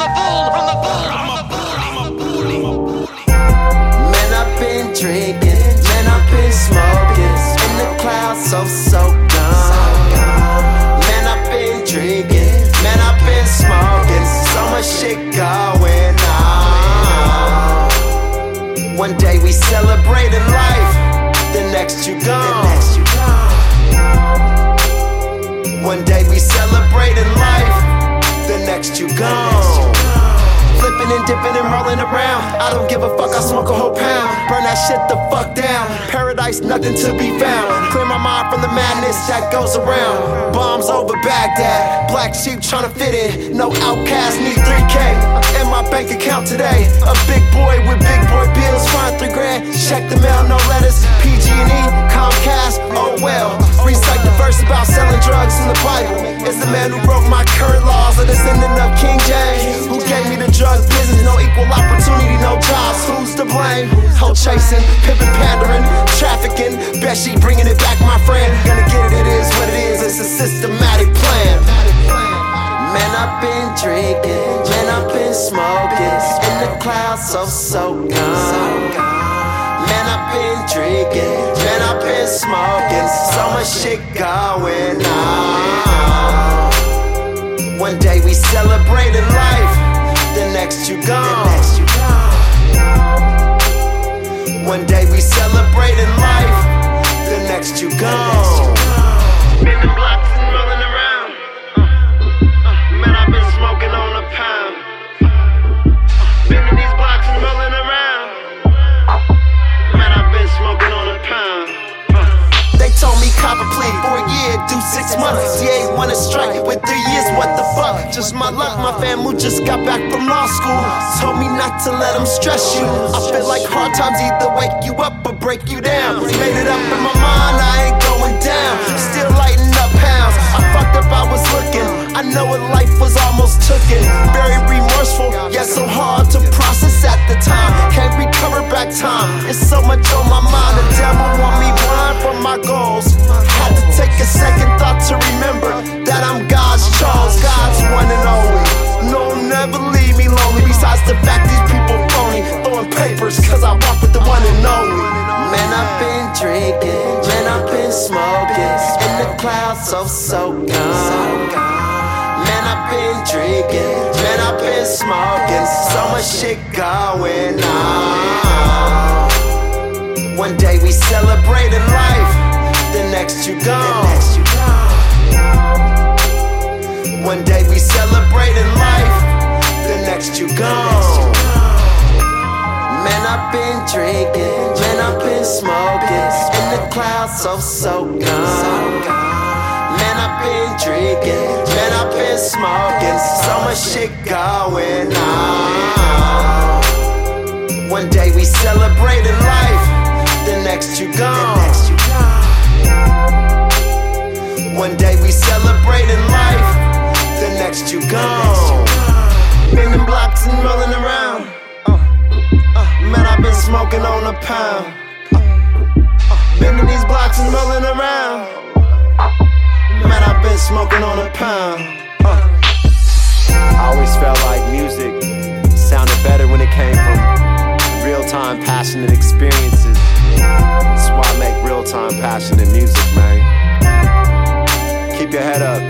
the bull, from the bull, I'm a bull, I'm a bull, I'm a bull. Man, I've been drinking, man, I've been smoking. In the clouds, so, so gone. Man, I've been drinking, man, I've been smoking. So much shit going on. One day we celebrating life, the next you gone. One day we celebrating life, the next you gone. Flipping and dipping and rolling around. I don't give a fuck, I smoke a whole pound. Burn that shit the fuck down. Paradise, nothing to be found. Clear my mind from the madness that goes around. Bombs over Baghdad. Black sheep trying to fit in. No outcast, need 3K. In my bank account today. A big boy with big boy bills. Find three grand. Check the mail, no letters. PG&E, systematic plan. Man, I've been drinking, man, I've been smoking. In the clouds, so, so gone. Man, I've been drinking, man, I've been smoking. So much shit going on. One day we celebrating life, the next you gone. One day we celebrating life, the next you gone. Wanna strike with three years, what the fuck? Just my luck, my family just got back from law school. Told me not to let them stress you. I feel like hard times either wake you up or break you down. Made it up in my mind, I ain't going down. Still lighting up pounds. I fucked up, I was looking. I know what life was almost taken. Very remorseful, yet so hard to process at the time. Can't recover back time. It's so much on my mind. The devil want me blind from my goals. Had a second thought to remember that I'm God's chose, God's one and only. No, never leave me lonely. Besides the fact these people phony, throwing papers, cause I walk with the one and only. Man, I've been drinking, man, I've been smoking. In the clouds, so, so gone. Man, I've been drinking, man, I've been smoking. So much shit going on. One day we celebrating been drinking, man, I've been smoking. In the clouds, so, so gone. Man, I've been drinking, man, I've been smoking. So much shit going on. One day we celebrating life, the next you gone. Smoking on a pound. Bending these blocks and rolling around. Man, I've been smoking on a pound. I always felt like music sounded better when it came from real time, passionate experiences. That's why I make real time, passionate music, man. Keep your head up.